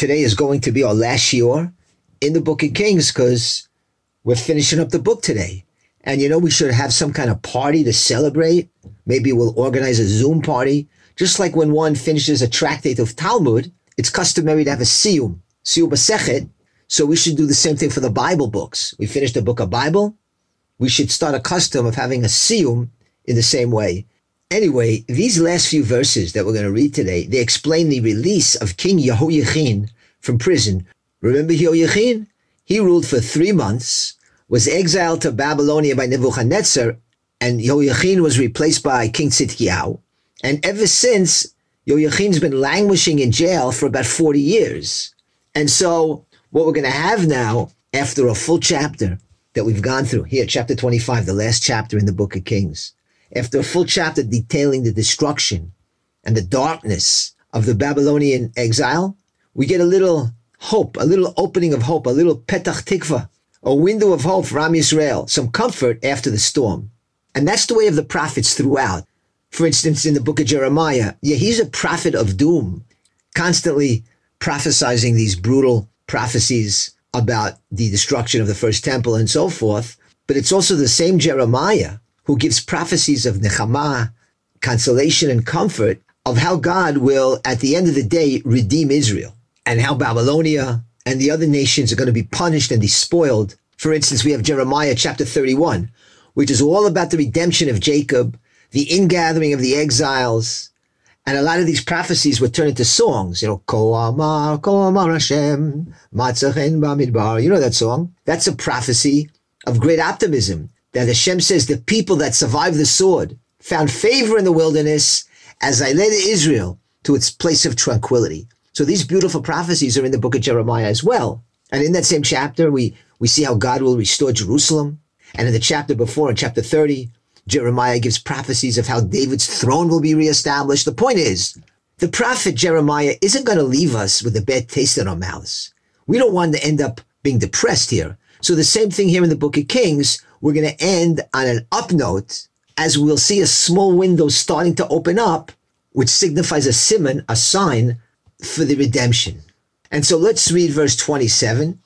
today is going to be our last year in the Book of Kings because we're finishing up the book today. And you know, we should have some kind of party to celebrate. Maybe we'll organize a Zoom party. Just like when one finishes a tractate of Talmud, it's customary to have a siyum, siyum basechet. So we should do the same thing for the Bible books. We finished the book of Bible. We should start a custom of having a siyum in the same way. Anyway, these last few verses that we're going to read today, they explain the release of King Yehoiachin from prison. Remember Yehoiachin? He ruled for three months, was exiled to Babylonia by Nebuchadnezzar, and Yehoiachin was replaced by King Tzidkiyahu. And ever since, Yehoiachin's been languishing in jail for about 40 years. And so what we're going to have now, after a full chapter that we've gone through, here, chapter 25, the last chapter in the book of Kings, after a full chapter detailing the destruction and the darkness of the Babylonian exile, we get a little hope, a little opening of hope, a little petach tikva, a window of hope for Am Yisrael, some comfort after the storm. And that's the way of the prophets throughout. For instance, in the book of Jeremiah, yeah, he's a prophet of doom, constantly prophesizing these brutal prophecies about the destruction of the first temple and so forth. But it's also the same Jeremiah who gives prophecies of nechama, consolation and comfort of how God will, at the end of the day, redeem Israel and how Babylonia and the other nations are going to be punished and despoiled. For instance, we have Jeremiah chapter 31, which is all about the redemption of Jacob, the ingathering of the exiles, and a lot of these prophecies were turned into songs. You know, Ko Amar, Ko Amar Hashem, Matzachen Bamidbar. You know that song? That's a prophecy of great optimism that Hashem says the people that survived the sword found favor in the wilderness as I led Israel to its place of tranquility. So these beautiful prophecies are in the book of Jeremiah as well. And in that same chapter, we, we see how God will restore Jerusalem. And in the chapter before, in chapter 30, Jeremiah gives prophecies of how David's throne will be reestablished. The point is, the prophet Jeremiah isn't going to leave us with a bad taste in our mouths. We don't want to end up being depressed here. So the same thing here in the book of Kings, we're going to end on an up note as we'll see a small window starting to open up, which signifies a siman, a sign for the redemption. And so let's read verse 27.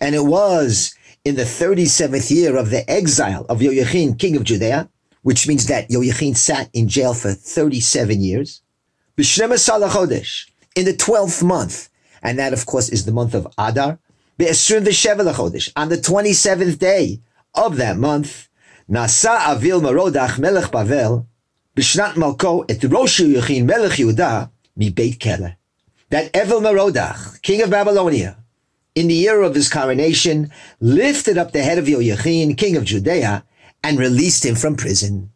And it was in the 37th year of the exile of Yoyachin, king of Judea, which means that Yoyachin sat in jail for 37 years. In the 12th month, and that, of course, is the month of Adar. On the 27th day of that month, Nasa Avil Marodach Melech Bavel, Bishnat Malko et Rosh Yechin Melech Yehuda, mi Beit Kele. That Evil Merodach, king of Babylonia, in the year of his coronation, lifted up the head of Yoyachin, king of Judea, and released him from prison.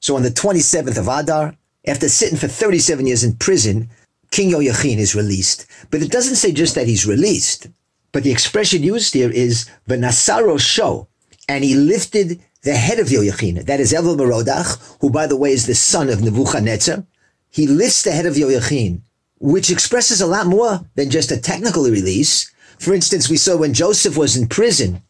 So on the 27th of Adar, after sitting for 37 years in prison, King Yoyachin is released. But it doesn't say just that he's released. But the expression used here is Venasaro Sho, and he lifted the head of Yoyachin. That is Evel Merodach, who by the way is the son of Nebuchadnezzar. He lifts the head of Yoyachin, which expresses a lot more than just a technical release. For instance, we saw when Joseph was in prison,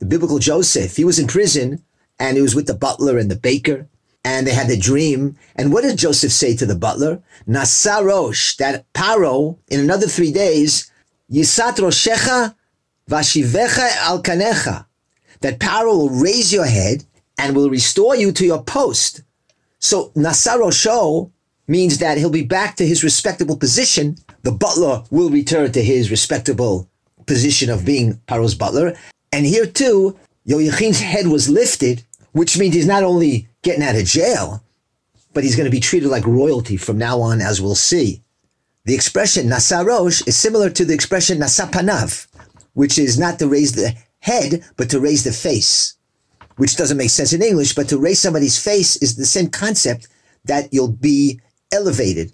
the biblical Joseph, he was in prison and he was with the butler and the baker and they had a dream. And what did Joseph say to the butler? Nasarosh, that Paro, in another three days, Yisat Roshecha Vashivecha Al Kanecha, that Paro will raise your head and will restore you to your post. So Nasarosho means that he'll be back to his respectable position. The butler will return to his respectable position of being Paro's butler. And here too, Yoyachin's head was lifted, which means he's not only getting out of jail, but he's going to be treated like royalty from now on, as we'll see. The expression nasarosh is similar to the expression nasapanav, which is not to raise the head, but to raise the face, which doesn't make sense in English, but to raise somebody's face is the same concept that you'll be elevated.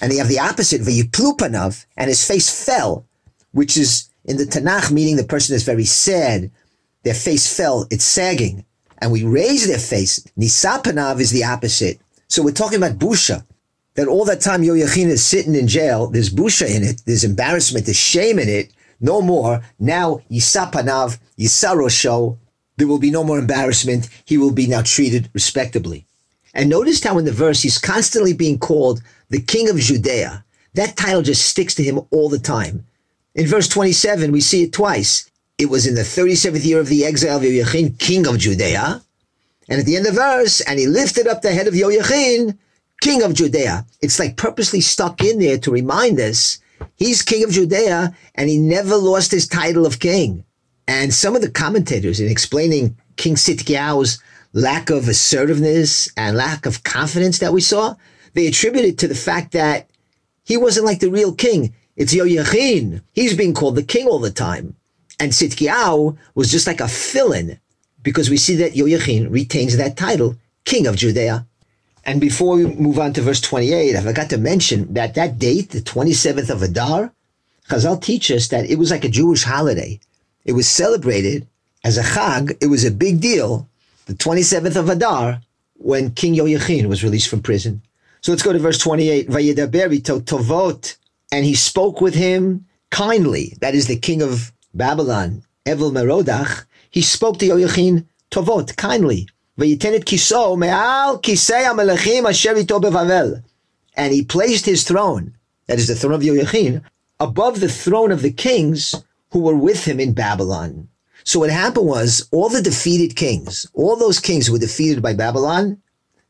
And you have the opposite, vayuplupanav, and his face fell, which is in the Tanakh meaning the person is very sad. Their face fell, it's sagging and we raise their face. Nisapanav is the opposite. So we're talking about busha. That all that time Yoyachin is sitting in jail, there's busha in it, there's embarrassment, there's shame in it. No more. Now Yisapanav, Yisarosho, there will be no more embarrassment. He will be now treated respectably. And notice how in the verse he's constantly being called the king of Judea. That title just sticks to him all the time. In verse 27, we see it twice. It was in the 37th year of the exile of Yoyachin, king of Judea. And at the end of verse, and he lifted up the head of Yoyachin, king of Judea. It's like purposely stuck in there to remind us he's king of Judea and he never lost his title of king. And some of the commentators in explaining King Tzidkiyahu's lack of assertiveness and lack of confidence that we saw, they attribute it to the fact that he wasn't like the real king. It's Yoyachin. He's being called the king all the time. And Tzidkiyahu was just like a fill-in because we see that Yoyachin retains that title, king of Judea. And before we move on to verse 28, I forgot to mention that that date, the 27th of Adar, Chazal teach us that it was like a Jewish holiday. It was celebrated as a Chag. It was a big deal, the 27th of Adar, when King Yoyachin was released from prison. So let's go to verse 28. Vayedaber tovot. And he spoke with him kindly. That is the king of Babylon, Evil Merodach, he spoke to Yoyachin Tovot, kindly. V'yitenet kiso me'al kisei amelechim. And he placed his throne, that is the throne of Yoyachin, above the throne of the kings who were with him in Babylon. So what happened was all the defeated kings, all those kings who were defeated by Babylon,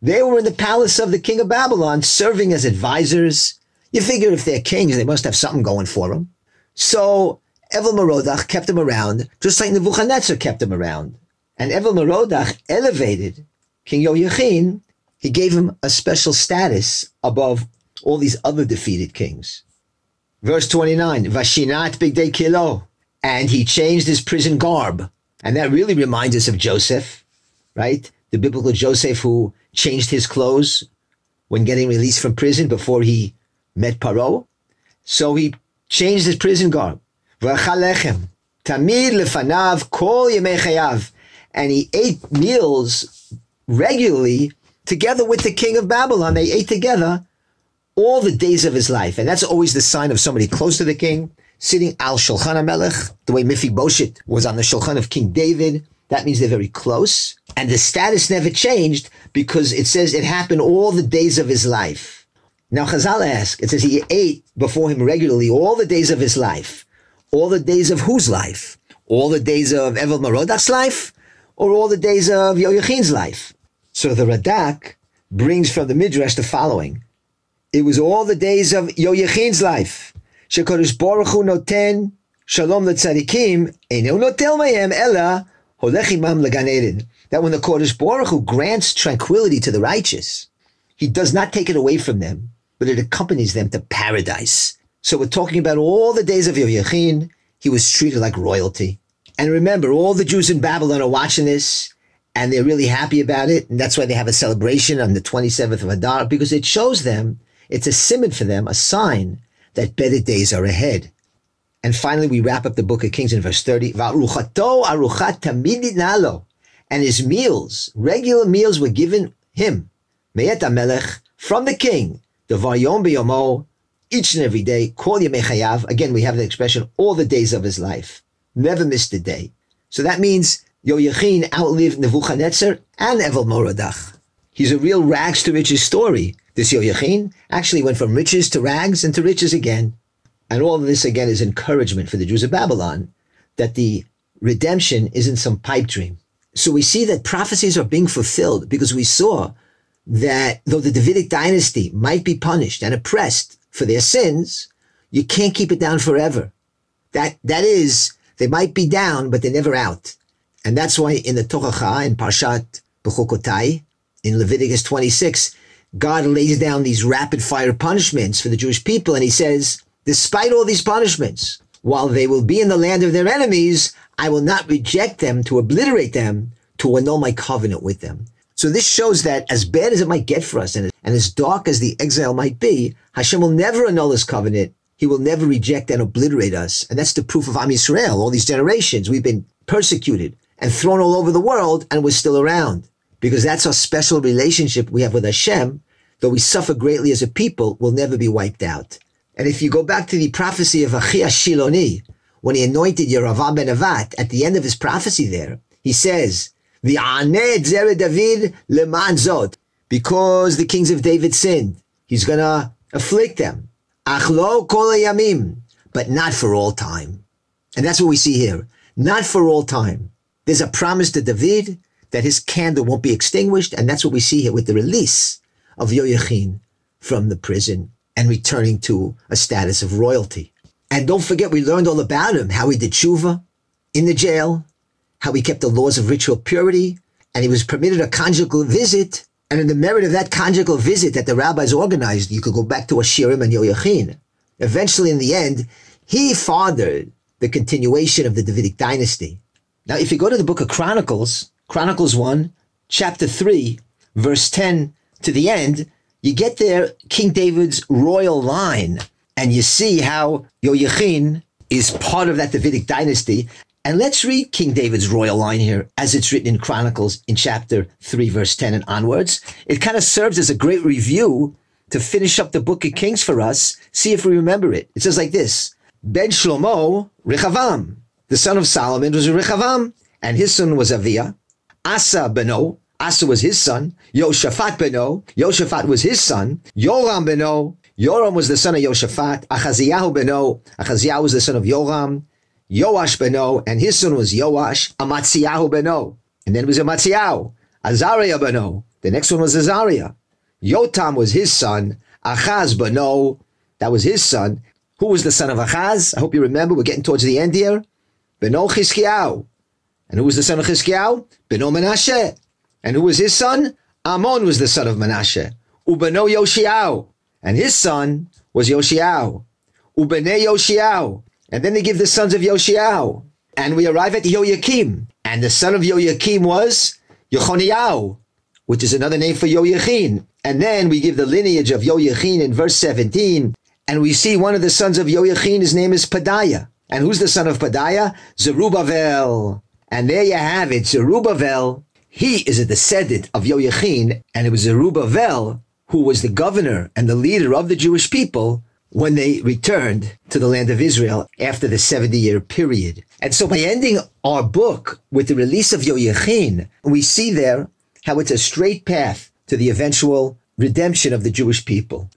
they were in the palace of the king of Babylon serving as advisors. You figure if they're kings, they must have something going for them. So Evil Merodach kept them around, just like Nebuchadnezzar kept them around. And Evil Merodach elevated King Yoyachin. He gave him a special status above all these other defeated kings. Verse 29, Vashinat Bigdei Kilo. And he changed his prison garb. And that really reminds us of Joseph, right? The biblical Joseph who changed his clothes when getting released from prison before he met Paro. So he changed his prison garb. Tamid lefanav kol yemei chayav and he ate meals regularly together with the king of Babylon. They ate together all the days of his life. And that's always the sign of somebody close to the king, sitting al Shulchan HaMelech, the way Mephibosheth was on the Shulchan of King David. That means they're very close. And the status never changed because it says it happened all the days of his life. Now Chazal ask, it says he ate before him regularly all the days of his life. All the days of whose life? All the days of Evil Merodach's life? or all the days of Yoyachin's life. So the Radak brings from the Midrash the following. It was all the days of Yoyachin's life. Shekodesh Baruch noten shalom letzadikim, enu notel mayem ella holechimam legan That when the Kodesh Baruch Hu grants tranquility to the righteous, he does not take it away from them, but it accompanies them to paradise. So we're talking about all the days of Yoyachin. He was treated like royalty. And remember, all the Jews in Babylon are watching this and they're really happy about it. And that's why they have a celebration on the 27th of Adar because it shows them, it's a siman for them, a sign that better days are ahead. And finally, we wrap up the book of Kings in verse 30. And his meals, regular meals were given him, from the king, the Beyomo, each and every day, Kol Yemei Again, we have the expression, all the days of his life never missed a day. So that means Yoyachin outlived Nebuchadnezzar and Evil Merodach. He's a real rags to riches story. This Yoyachin actually went from riches to rags and to riches again. And all of this again is encouragement for the Jews of Babylon that the redemption isn't some pipe dream. So we see that prophecies are being fulfilled because we saw that though the Davidic dynasty might be punished and oppressed for their sins, you can't keep it down forever. That, that is they might be down, but they're never out. And that's why in the Tochacha, in Parshat Bechukotai, in Leviticus 26, God lays down these rapid fire punishments for the Jewish people. And he says, despite all these punishments, while they will be in the land of their enemies, I will not reject them to obliterate them, to annul my covenant with them. So this shows that as bad as it might get for us and, and as dark as the exile might be, Hashem will never annul his covenant he will never reject and obliterate us. And that's the proof of Am Yisrael. All these generations, we've been persecuted and thrown all over the world and we're still around. Because that's our special relationship we have with Hashem. Though we suffer greatly as a people, we'll never be wiped out. And if you go back to the prophecy of Achia Shiloni, when he anointed Yeravam ben Avat, at the end of his prophecy there, he says, David leman zot, because the kings of David sinned. He's going to afflict them. Achlo kol yamim, but not for all time. And that's what we see here. Not for all time. There's a promise to David that his candle won't be extinguished. And that's what we see here with the release of Yoyachin from the prison and returning to a status of royalty. And don't forget, we learned all about him, how he did tshuva in the jail, how he kept the laws of ritual purity, and he was permitted a conjugal visit. And in the merit of that conjugal visit that the rabbis organized, you could go back to Ashirim and Yoyachin. Eventually, in the end, he fathered the continuation of the Davidic dynasty. Now, if you go to the book of Chronicles, Chronicles 1, chapter 3, verse 10 to the end, you get there King David's royal line, and you see how Yoyachin is part of that Davidic dynasty. And let's read King David's royal line here as it's written in Chronicles in chapter 3, verse 10 and onwards. It kind of serves as a great review to finish up the book of Kings for us. See if we remember it. It says like this Ben Shlomo, Rechavam. The son of Solomon was Rechavam, and his son was Aviah. Asa Beno, Asa was his son. Yoshaphat Beno, Yoshaphat was his son. Yoram Beno, Yoram was the son of Yoshaphat. Achaziyahu Beno, Achaziah was the son of Yoram. Yoash Beno, and his son was Yoash. Amatziyahu Beno, and then it was Amatziyahu. Azariah Beno, the next one was Azariah. Yotam was his son. Achaz Beno, that was his son. Who was the son of Achaz? I hope you remember. We're getting towards the end here. Beno Chizkiyahu. And who was the son of Chizkiyahu? Beno Menashe. And who was his son? Amon was the son of Menashe. Ubeno Yoshiao. And his son was Yoshiao. Ubene Yoshiao. And then they give the sons of Yoshiao. And we arrive at Yoyakim. And the son of Yoyakim was Yechoniao, which is another name for Yoyachin. And then we give the lineage of Yoyachin in verse 17. And we see one of the sons of Yoyachin, his name is Padaya. And who's the son of Padaya? Zerubbabel. And there you have it, Zerubbabel. He is a descendant of Yoyachin, and it was Zerubbabel who was the governor and the leader of the Jewish people when they returned to the land of Israel after the 70 year period. And so by ending our book with the release of Yoyachin, we see there how it's a straight path to the eventual redemption of the Jewish people.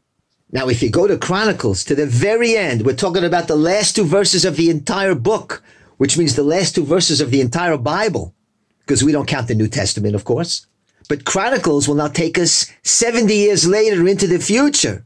Now, if you go to Chronicles to the very end, we're talking about the last two verses of the entire book, which means the last two verses of the entire Bible, because we don't count the New Testament, of course. But Chronicles will now take us 70 years later into the future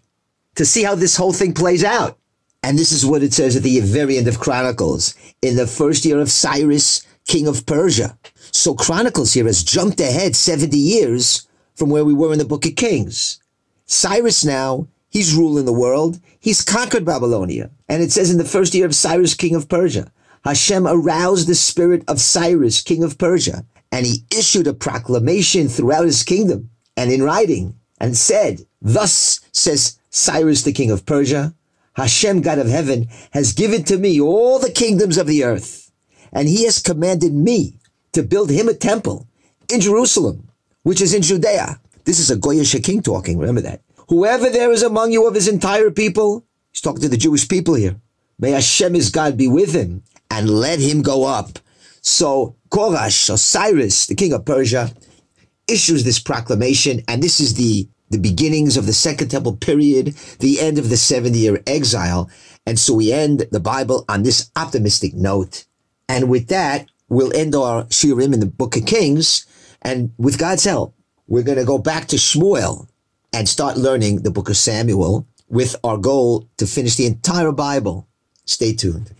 to see how this whole thing plays out. And this is what it says at the very end of Chronicles, in the first year of Cyrus, king of Persia. So Chronicles here has jumped ahead 70 years from where we were in the book of Kings. Cyrus now, he's ruling the world. He's conquered Babylonia. And it says in the first year of Cyrus, king of Persia, Hashem aroused the spirit of Cyrus, king of Persia, and he issued a proclamation throughout his kingdom and in writing and said, Thus says Cyrus, the king of Persia, Hashem, God of heaven, has given to me all the kingdoms of the earth, and he has commanded me to build him a temple in Jerusalem, which is in Judea. This is a Goyish king talking, remember that. Whoever there is among you of his entire people, he's talking to the Jewish people here. May Hashem his God be with him and let him go up. So Korash, or Cyrus, the king of Persia, issues this proclamation, and this is the, the beginnings of the Second Temple period, the end of the 70 year exile. And so we end the Bible on this optimistic note. And with that, we'll end our shiurim in the Book of Kings. And with God's help, we're going to go back to Shmuel and start learning the Book of Samuel with our goal to finish the entire Bible. Stay tuned.